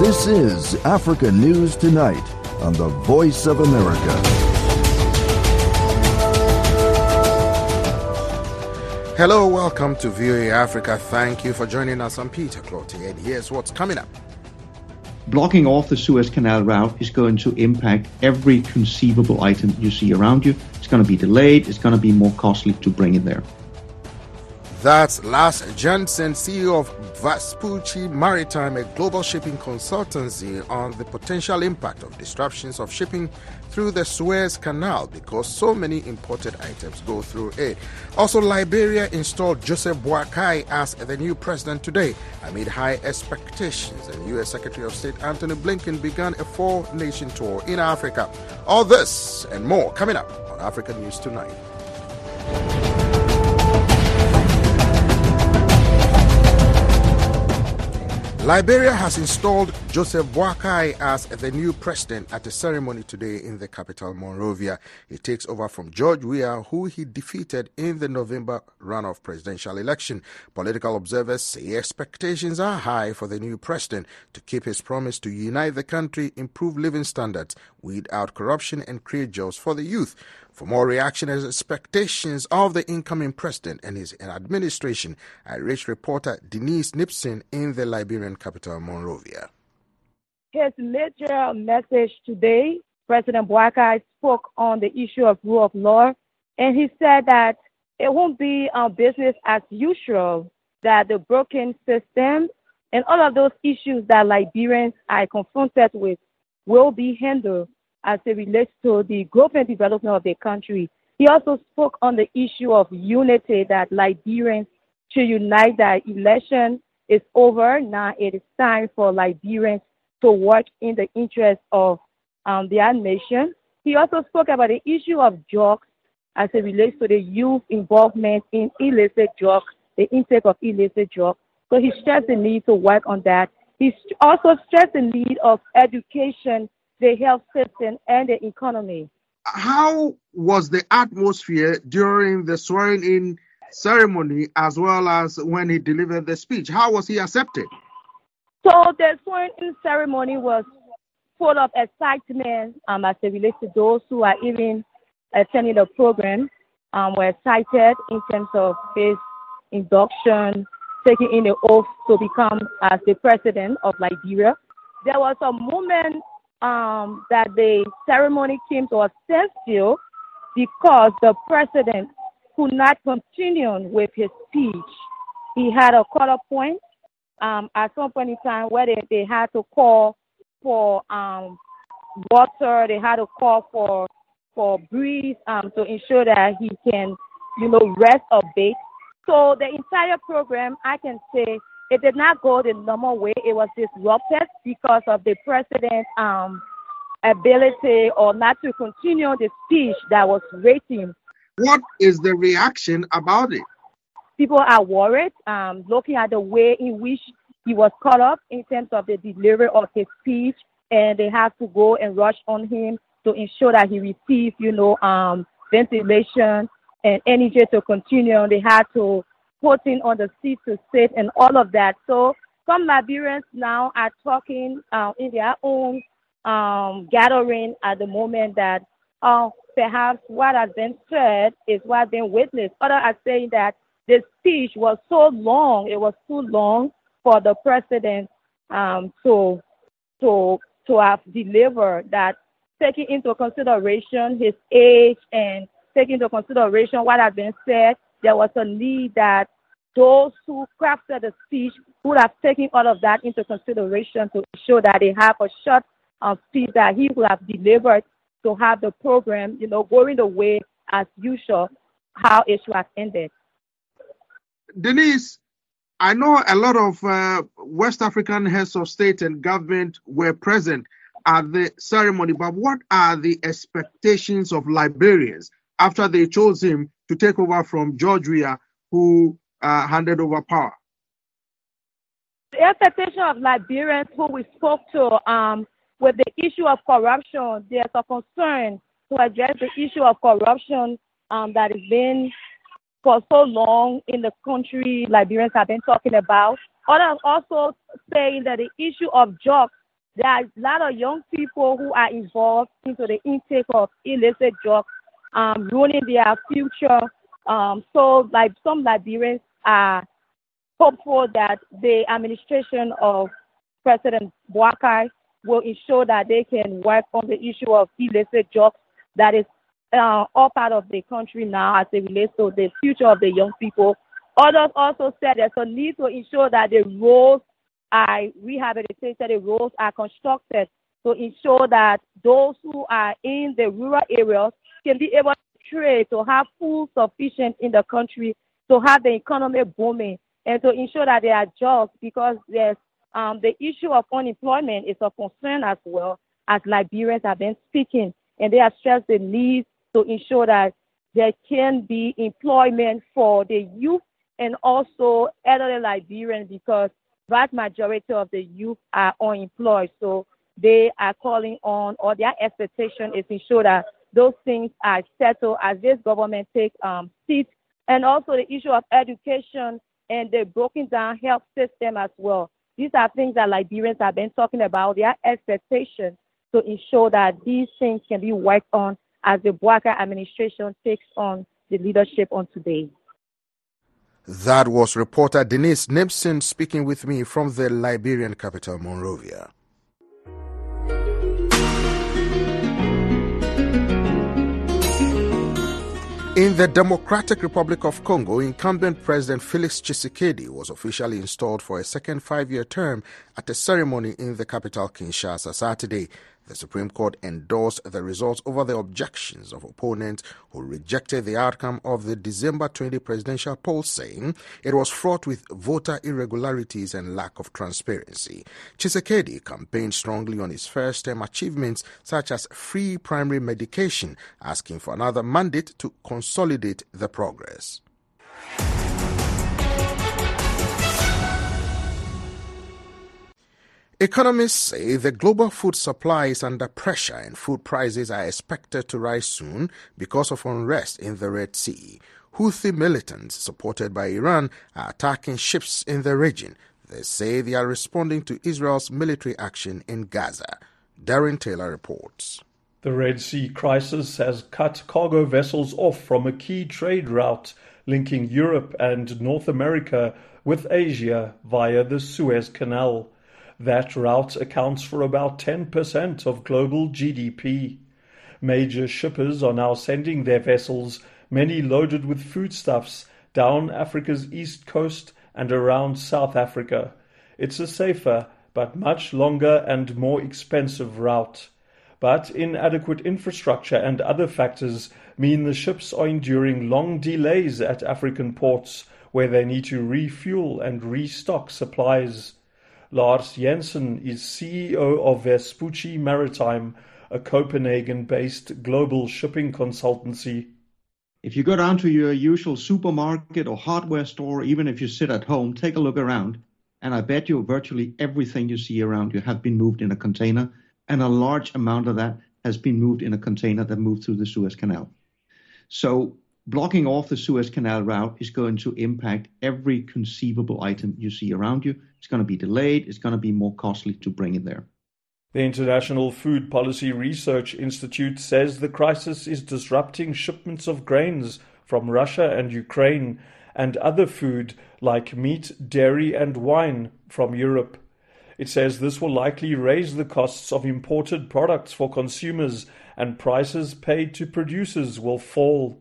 This is Africa News Tonight on the Voice of America. Hello, welcome to VOA Africa. Thank you for joining us. I'm Peter Clottey, and here's what's coming up. Blocking off the Suez Canal route is going to impact every conceivable item you see around you. It's going to be delayed, it's going to be more costly to bring it there. That's Lars Jensen, CEO of Vespucci Maritime, a global shipping consultancy, on the potential impact of disruptions of shipping through the Suez Canal because so many imported items go through it. Also, Liberia installed Joseph Boakai as the new president today amid high expectations, and U.S. Secretary of State Antony Blinken began a four nation tour in Africa. All this and more coming up on African News Tonight. Liberia has installed Joseph Boakai as the new president at a ceremony today in the capital, Monrovia. He takes over from George Weah, who he defeated in the November runoff presidential election. Political observers say expectations are high for the new president to keep his promise to unite the country, improve living standards, weed out corruption, and create jobs for the youth. For more reaction and expectations of the incoming president and his administration, I reached reporter Denise Nipson in the Liberian capital, Monrovia. His major message today, President Boakai spoke on the issue of rule of law, and he said that it won't be a business as usual, that the broken system and all of those issues that Liberians are confronted with will be handled as it relates to the growth and development of the country. He also spoke on the issue of unity that Liberians should unite that election is over. Now it is time for Liberians to work in the interest of um, their nation. He also spoke about the issue of drugs as it relates to the youth involvement in illicit drugs, the intake of illicit drugs. So he stressed the need to work on that. He also stressed the need of education the health system and the economy. How was the atmosphere during the swearing in ceremony as well as when he delivered the speech? How was he accepted? So the swearing in ceremony was full of excitement um, as it relates to those who are even attending the program. Um, were excited in terms of his induction, taking in the oath to become as the president of Liberia. There was a moment um, that the ceremony came to a standstill because the president could not continue with his speech. He had a cutoff point um, at some point in time where they, they had to call for um, water, they had to call for for breeze um, to ensure that he can, you know, rest a bit. So the entire program, I can say, it did not go the normal way. It was disrupted because of the president's um, ability or not to continue the speech that was rating. What is the reaction about it? People are worried, um, looking at the way in which he was caught up in terms of the delivery of his speech, and they have to go and rush on him to ensure that he receives, you know, um, ventilation and energy to continue. They had to put him on the seat to sit and all of that. So some Liberians now are talking uh, in their own um, gathering at the moment that uh, perhaps what has been said is what has been witnessed. Others are saying that the speech was so long, it was too long for the president um, to to to have delivered that, taking into consideration his age and taking into consideration what has been said, there was a need that those who crafted the speech would have taken all of that into consideration to ensure that they have a short speech that he would have delivered to have the program, you know, going the way as usual, how it should have ended. Denise, I know a lot of uh, West African heads of state and government were present at the ceremony, but what are the expectations of Liberians after they chose him to take over from George Weah, who uh, handed over power? The expectation of Liberians who we spoke to um, with the issue of corruption, there's a concern to address the issue of corruption um, that has been for so long in the country Liberians have been talking about. Others also saying that the issue of jobs there are a lot of young people who are involved into the intake of illicit drugs, um, ruining their future. Um, so, like some Liberians are hopeful that the administration of President Boakai will ensure that they can work on the issue of illicit drugs that is uh, all part of the country now as it relates to the future of the young people. Others also said there's a need to ensure that the roads are rehabilitated, the roads are constructed to ensure that those who are in the rural areas can be able to trade, to have food sufficient in the country, to have the economy booming, and to ensure that there are jobs because there's um, the issue of unemployment is a concern as well, as Liberians have been speaking, and they have stressed the need to ensure that there can be employment for the youth and also elderly Liberians because vast majority of the youth are unemployed. So they are calling on, or their expectation is to ensure that those things are settled as this government takes um, and also the issue of education and the broken down health system as well. These are things that Liberians have been talking about, their expectation to ensure that these things can be worked on as the Boakai administration takes on the leadership on today. That was reporter Denise Nipson speaking with me from the Liberian capital, Monrovia. In the Democratic Republic of Congo, incumbent President Felix Tshisekedi was officially installed for a second five year term at a ceremony in the capital Kinshasa Saturday. The Supreme Court endorsed the results over the objections of opponents who rejected the outcome of the December 20 presidential poll, saying it was fraught with voter irregularities and lack of transparency. Tshisekedi campaigned strongly on his first term achievements, such as free primary medication, asking for another mandate to consolidate the progress. Economists say the global food supply is under pressure and food prices are expected to rise soon because of unrest in the Red Sea. Houthi militants, supported by Iran, are attacking ships in the region. They say they are responding to Israel's military action in Gaza. Darren Taylor reports. The Red Sea crisis has cut cargo vessels off from a key trade route linking Europe and North America with Asia via the Suez Canal. That route accounts for about 10% of global GDP. Major shippers are now sending their vessels, many loaded with foodstuffs, down Africa's east coast and around South Africa. It's a safer, but much longer and more expensive route. But inadequate infrastructure and other factors mean the ships are enduring long delays at African ports where they need to refuel and restock supplies. Lars Jensen is CEO of Vespucci Maritime, a Copenhagen based global shipping consultancy. If you go down to your usual supermarket or hardware store, even if you sit at home, take a look around. And I bet you virtually everything you see around you have been moved in a container, and a large amount of that has been moved in a container that moved through the Suez Canal. So blocking off the Suez Canal route is going to impact every conceivable item you see around you. It's going to be delayed. It's going to be more costly to bring it there. The International Food Policy Research Institute says the crisis is disrupting shipments of grains from Russia and Ukraine and other food like meat, dairy, and wine from Europe. It says this will likely raise the costs of imported products for consumers and prices paid to producers will fall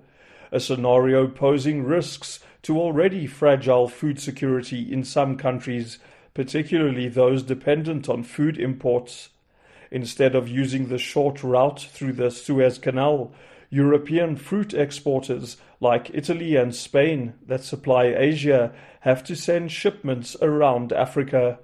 a scenario posing risks to already fragile food security in some countries, particularly those dependent on food imports. Instead of using the short route through the Suez Canal, European fruit exporters like Italy and Spain that supply Asia have to send shipments around Africa.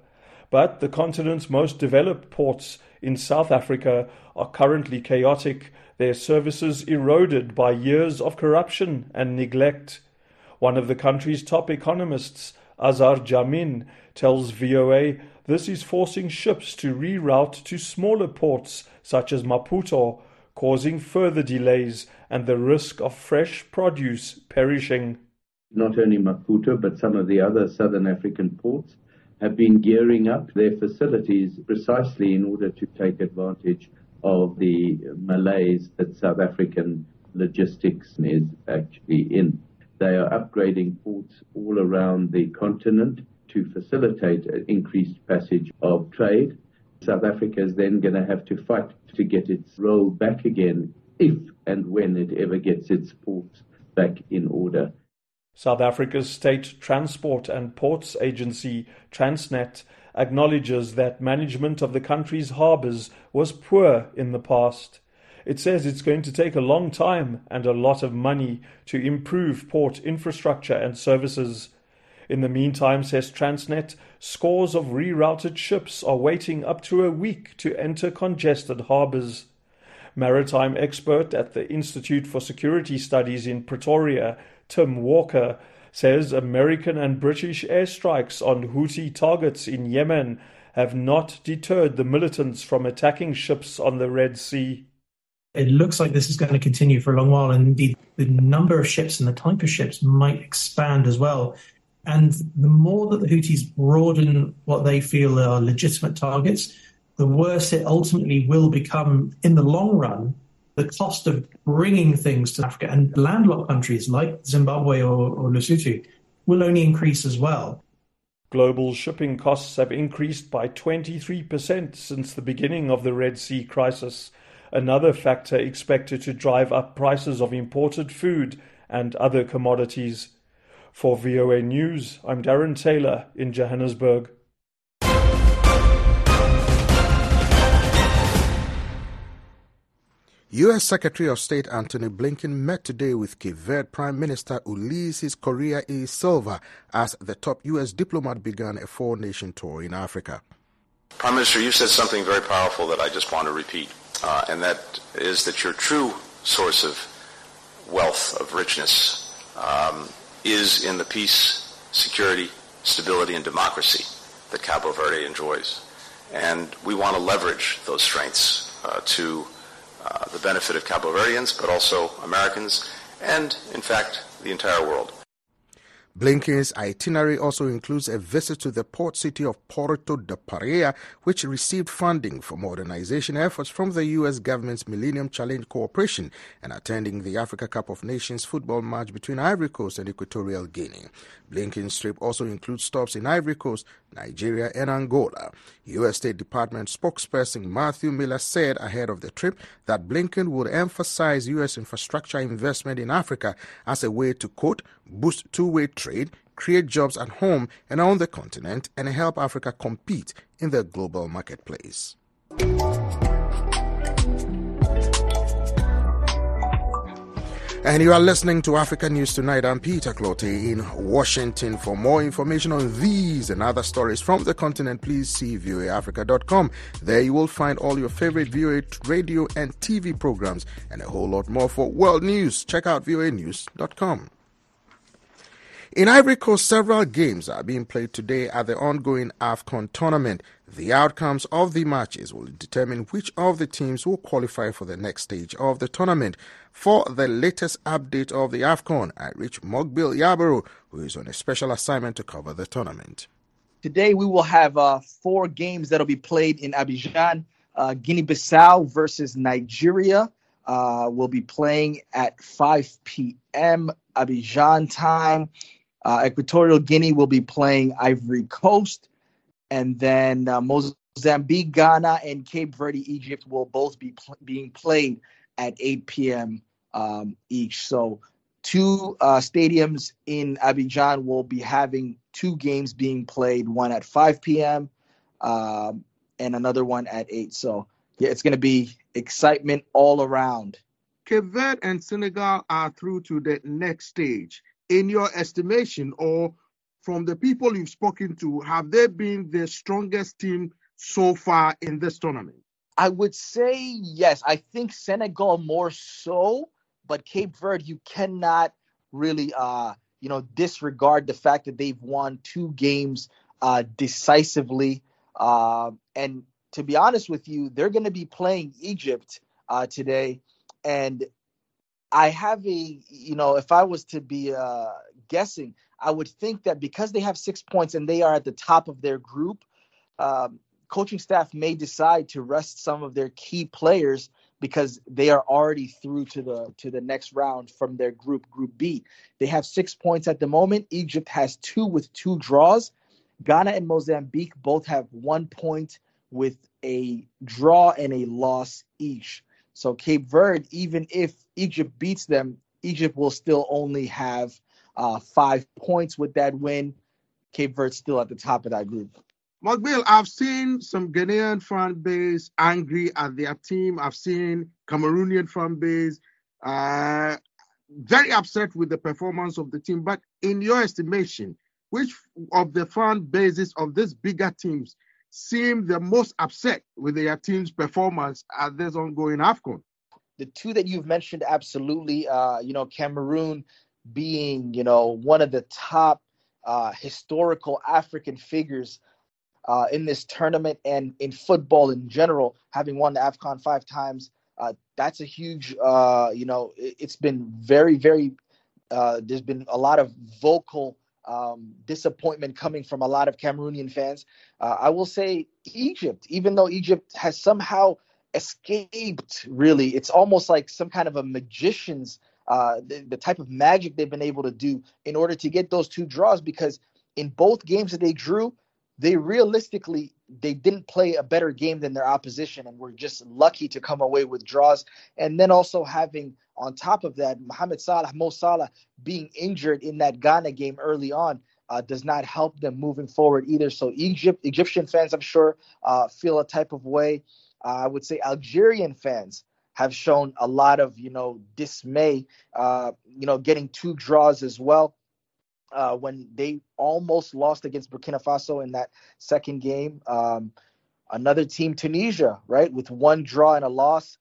But the continent's most developed ports in South Africa are currently chaotic their services eroded by years of corruption and neglect. One of the country's top economists, Azar Jammine, tells VOA this is forcing ships to reroute to smaller ports such as Maputo, causing further delays and the risk of fresh produce perishing. Not only Maputo, but some of the other southern African ports have been gearing up their facilities precisely in order to take advantage of the malaise that South African logistics is actually in. They are upgrading ports all around the continent to facilitate an increased passage of trade. South Africa is then going to have to fight to get its role back again if and when it ever gets its ports back in order. South Africa's State Transport and Ports Agency, Transnet, acknowledges that management of the country's harbours was poor in the past. It says it's going to take a long time and a lot of money to improve port infrastructure and services. In the meantime, says Transnet, scores of rerouted ships are waiting up to a week to enter congested harbours. Maritime expert at the Institute for Security Studies in Pretoria, Tim Walker, says American and British airstrikes on Houthi targets in Yemen have not deterred the militants from attacking ships on the Red Sea. It looks like this is going to continue for a long while, and indeed, the number of ships and the type of ships might expand as well. And the more that the Houthis broaden what they feel are legitimate targets, the worse it ultimately will become in the long run the cost of bringing things to Africa and landlocked countries like Zimbabwe or, or Lesotho will only increase as well. Global shipping costs have increased by 23% since the beginning of the Red Sea crisis, another factor expected to drive up prices of imported food and other commodities. For VOA News, I'm Darren Taylor in Johannesburg. U.S. Secretary of State Antony Blinken met today with Cape Verde Prime Minister Ulisses Correia e Silva as the top U.S. diplomat began a four nation tour in Africa. Prime Minister, you said something very powerful that I just want to repeat, uh, and that is that your true source of wealth, of richness, um, is in the peace, security, stability, and democracy that Cabo Verde enjoys. And we want to leverage those strengths uh, to Uh, the benefit of Cabo Verdeans, but also Americans, and in fact, the entire world. Blinken's itinerary also includes a visit to the port city of Porto de Praia, which received funding for modernization efforts from the U.S. government's Millennium Challenge Corporation, and attending the Africa Cup of Nations football match between Ivory Coast and Equatorial Guinea. Blinken's trip also includes stops in Ivory Coast, Nigeria, and Angola. U.S. State Department spokesperson Matthew Miller said ahead of the trip that Blinken would emphasize U.S. infrastructure investment in Africa as a way to, quote, boost two way trade, create jobs at home and on the continent, and help Africa compete in the global marketplace. And you are listening to Africa News Tonight. I'm Peter Clottey in Washington. For more information on these and other stories from the continent, please see voaafrica.com. There you will find all your favorite VOA radio and TV programs and a whole lot more for world news. Check out voanews.com. In Ivory Coast, several games are being played today at the ongoing AFCON tournament. The outcomes of the matches will determine which of the teams will qualify for the next stage of the tournament. For the latest update of the AFCON, I reach Mogbil Yabaro, who is on a special assignment to cover the tournament. Today we will have uh, four games that will be played in Abidjan. Uh, Guinea-Bissau versus Nigeria uh, will be playing at 5 p.m. Abidjan time. Uh, Equatorial Guinea will be playing Ivory Coast, and then uh, Mozambique, Ghana, and Cape Verde, Egypt will both be pl- being played at 8 p.m. Um, each. So, two uh, stadiums in Abidjan will be having two games being played, one at 5 p.m. Um, and another one at 8. So, yeah, it's going to be excitement all around. Cape Verde and Senegal are through to the next stage in your estimation or from the people you've spoken to, have they been the strongest team so far in this tournament? I would say yes. I think Senegal more so, but Cape Verde, you cannot really, uh, you know, disregard the fact that they've won two games uh, decisively. Uh, and to be honest with you, they're going to be playing Egypt uh, today, and I have a, you know, if I was to be uh, guessing, I would think that because they have six points and they are at the top of their group, um, coaching staff may decide to rest some of their key players because they are already through to the to the next round from their group group B. They have 6 points at the moment. Egypt has 2 with 2 draws. Ghana and Mozambique both have 1 point with a draw and a loss each. So Cape Verde even if Egypt beats them, Egypt will still only have uh, 5 points with that win. Cape Verde still at the top of that group. Mokbil, I've seen some Ghanaian fan base angry at their team. I've seen Cameroonian fan base uh, very upset with the performance of the team. But in your estimation, which of the fan bases of these bigger teams seem the most upset with their team's performance at this ongoing AFCON? The two that you've mentioned, absolutely. Uh, you know, Cameroon being, you know, one of the top uh, historical African figures uh, in this tournament and in football in general, having won the AFCON five times. Uh, that's a huge, uh, you know, it, has been very, very, uh, there's been a lot of vocal um, disappointment coming from a lot of Cameroonian fans. Uh, I will say Egypt, even though Egypt has somehow escaped, really, it's almost like some kind of a magician's, uh, the, the type of magic they've been able to do in order to get those two draws because in both games that they drew, they realistically they didn't play a better game than their opposition and were just lucky to come away with draws. And then also having on top of that, Mohamed Salah, Mo Salah being injured in that Ghana game early on uh, does not help them moving forward either. So Egypt, Egyptian fans, I'm sure, uh, feel a type of way. Uh, I would say Algerian fans have shown a lot of you know dismay. Uh, you know, getting two draws as well uh, when they almost lost against Burkina Faso in that second game. Um, another team, Tunisia, right, with one draw and a loss.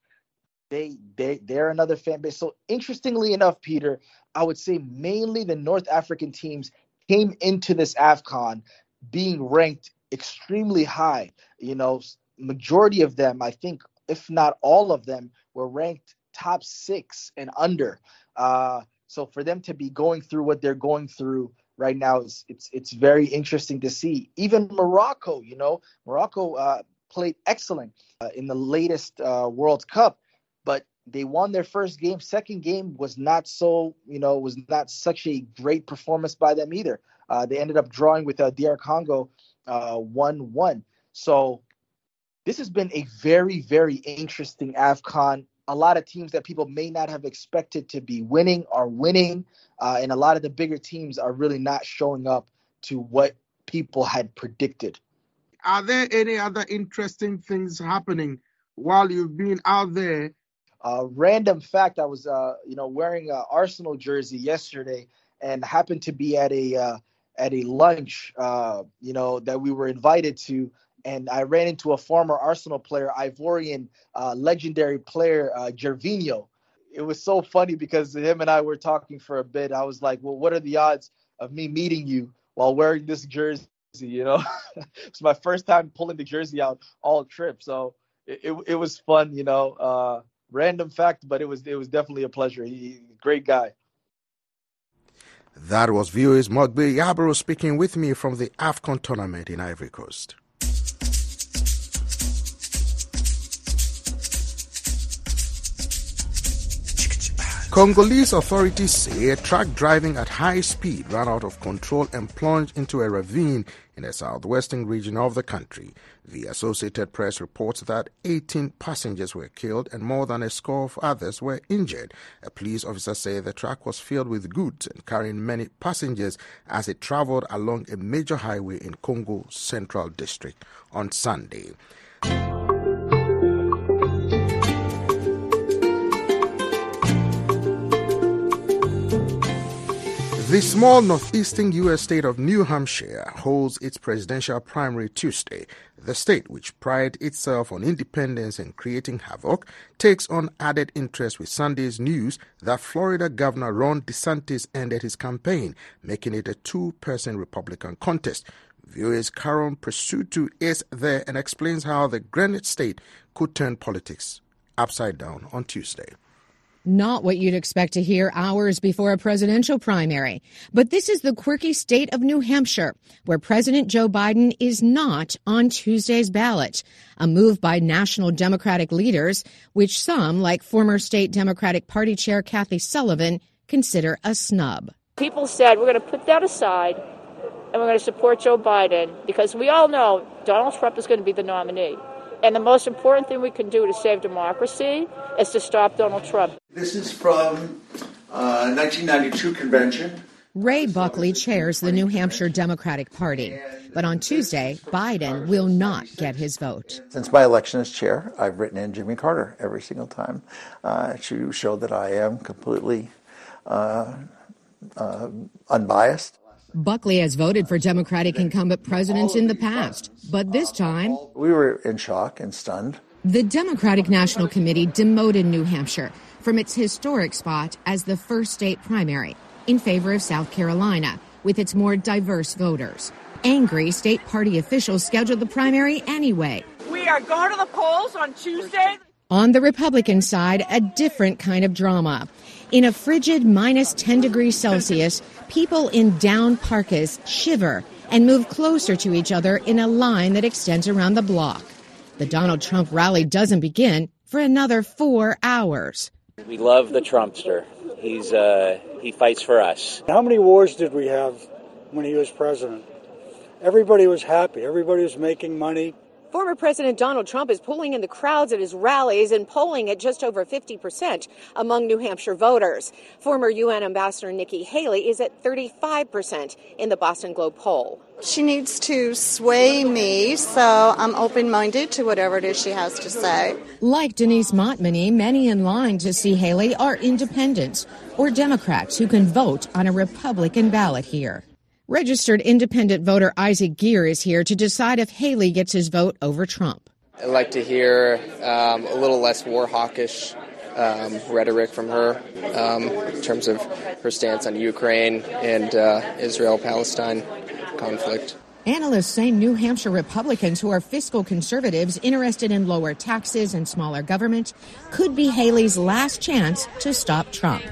They they they're another fan base. So interestingly enough, Peter, I would say mainly the North African teams came into this AFCON being ranked extremely high. You know, majority of them, I think, if not all of them, were ranked top six and under. Uh, so for them to be going through what they're going through right now, is it's, it's very interesting to see. Even Morocco, you know, Morocco uh, played excellent uh, in the latest uh, World Cup, but they won their first game. Second game was not so, you know, was not such a great performance by them either. Uh, they ended up drawing with uh, DR Congo uh, one one. So this has been a very very interesting AFCON a lot of teams that people may not have expected to be winning are winning, uh, and a lot of the bigger teams are really not showing up to what people had predicted. Are there any other interesting things happening while you've been out there? Uh, random fact: I was, uh, you know, wearing an Arsenal jersey yesterday, and happened to be at a uh, at a lunch, uh, you know, that we were invited to and I ran into a former Arsenal player, Ivorian uh, legendary player uh, Gervinho. It was so funny because him and I were talking for a bit. I was like, "Well, what are the odds of me meeting you while wearing this jersey?" You know, it's my first time pulling the jersey out all trip, so it, it, it was fun. You know, uh, random fact, but it was it was definitely a pleasure. He, great guy. That was VOA's Mokbil Yabaro speaking with me from the AFCON tournament in Ivory Coast. Congolese authorities say a truck driving at high speed ran out of control and plunged into a ravine in the southwestern region of the country. The Associated Press reports that 18 passengers were killed and more than a score of others were injured. A police officer said the truck was filled with goods and carrying many passengers as it traveled along a major highway in Kongo Central District on Sunday. The small northeastern U.S. state of New Hampshire holds its presidential primary Tuesday. The state, which prides itself on independence and creating havoc, takes on added interest with Sunday's news that Florida Governor Ron DeSantis ended his campaign, making it a two person Republican contest. VOA's Carolyn Presutti is there and explains how the Granite State could turn politics upside down on Tuesday. Not what you'd expect to hear hours before a presidential primary. But this is the quirky state of New Hampshire, where President Joe Biden is not on Tuesday's ballot. A move by national Democratic leaders, which some, like former state Democratic Party Chair Kathy Sullivan, consider a snub. People said we're going to put that aside and we're going to support Joe Biden because we all know Donald Trump is going to be the nominee. And the most important thing we can do to save democracy is to stop Donald Trump. This is from uh, 1992 convention. Ray Buckley chairs the New Hampshire Democratic Party. But on Tuesday, Biden will not get his vote. Since my election as chair, I've written in Jimmy Carter every single time uh, to show that I am completely uh, uh unbiased. Buckley has voted for Democratic incumbent presidents in the past, but this time. We were in shock and stunned. The Democratic National Committee demoted New Hampshire from its historic spot as the first state primary in favor of South Carolina, with its more diverse voters. Angry state party officials scheduled the primary anyway. We are going to the polls on Tuesday. On the Republican side, a different kind of drama. In a frigid minus 10 degrees Celsius, people in down parkas shiver and move closer to each other in a line that extends around the block. The Donald Trump rally doesn't begin for another four hours. We love the Trumpster. He's uh, he fights for us. How many wars did we have when he was president? Everybody was happy. Everybody was making money. Former President Donald Trump is pulling in the crowds at his rallies and polling at just over 50% among New Hampshire voters. Former UN Ambassador Nikki Haley is at 35% in the Boston Globe poll. She needs to sway me, so I'm open minded to whatever it is she has to say. Like Denise Montminy, many in line to see Haley are independents or Democrats who can vote on a Republican ballot here. Registered independent voter Isaac Gear is here to decide if Haley gets his vote over Trump. I'd like to hear um, a little less war hawkish um, rhetoric from her um, in terms of her stance on Ukraine and uh, Israel Palestine conflict. Analysts say New Hampshire Republicans who are fiscal conservatives interested in lower taxes and smaller government could be Haley's last chance to stop Trump.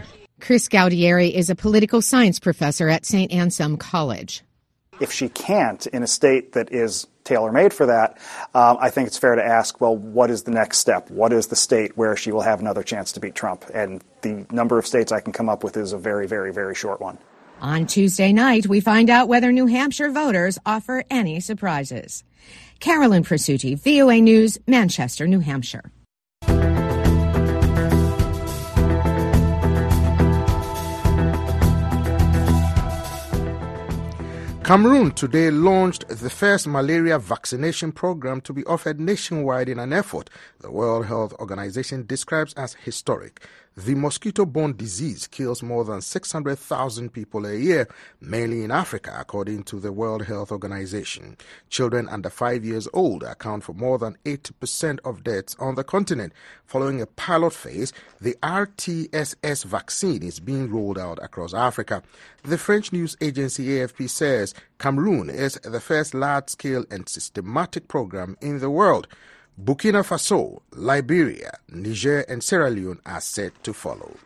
Chris Galdieri is a political science professor at St. Anselm College. If she can't in a state that is tailor made for that, um, I think it's fair to ask, well, what is the next step? What is the state where she will have another chance to beat Trump? And the number of states I can come up with is a very, very, very short one. On Tuesday night, we find out whether New Hampshire voters offer any surprises. Carolyn Presutti, VOA News, Manchester, New Hampshire. Cameroon today launched the first malaria vaccination program to be offered nationwide in an effort the World Health Organization describes as historic. The mosquito borne disease kills more than 600,000 people a year, mainly in Africa, according to the World Health Organization. Children under five years old account for more than 80% of deaths on the continent. Following a pilot phase, the RTS,S vaccine is being rolled out across Africa. The French news agency AFP says Cameroon is the first large scale and systematic program in the world. Burkina Faso, Liberia, Niger, and Sierra Leone are set to follow.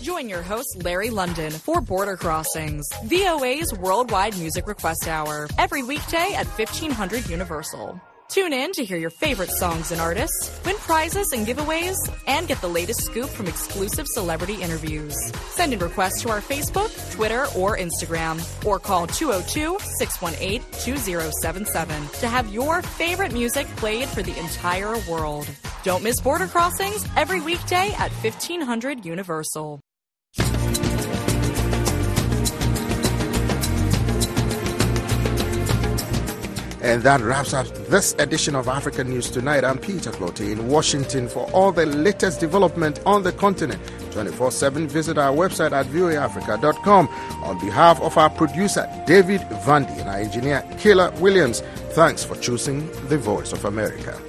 Join your host, Larry London, for Border Crossings, VOA's worldwide music request hour, every weekday at 1500 Universal. Tune in to hear your favorite songs and artists, win prizes and giveaways, and get the latest scoop from exclusive celebrity interviews. Send in requests to our Facebook, Twitter, or Instagram, or call 202 618 2077 to have your favorite music played for the entire world. Don't miss Border Crossings every weekday at 1500 Universal. And that wraps up this edition of African News Tonight. I'm Peter Clottey in Washington for all the latest development on the continent. 24 7, visit our website at voaafrica.com. On behalf of our producer, David Vandy, and our engineer, Kayla Williams, thanks for choosing the Voice of America.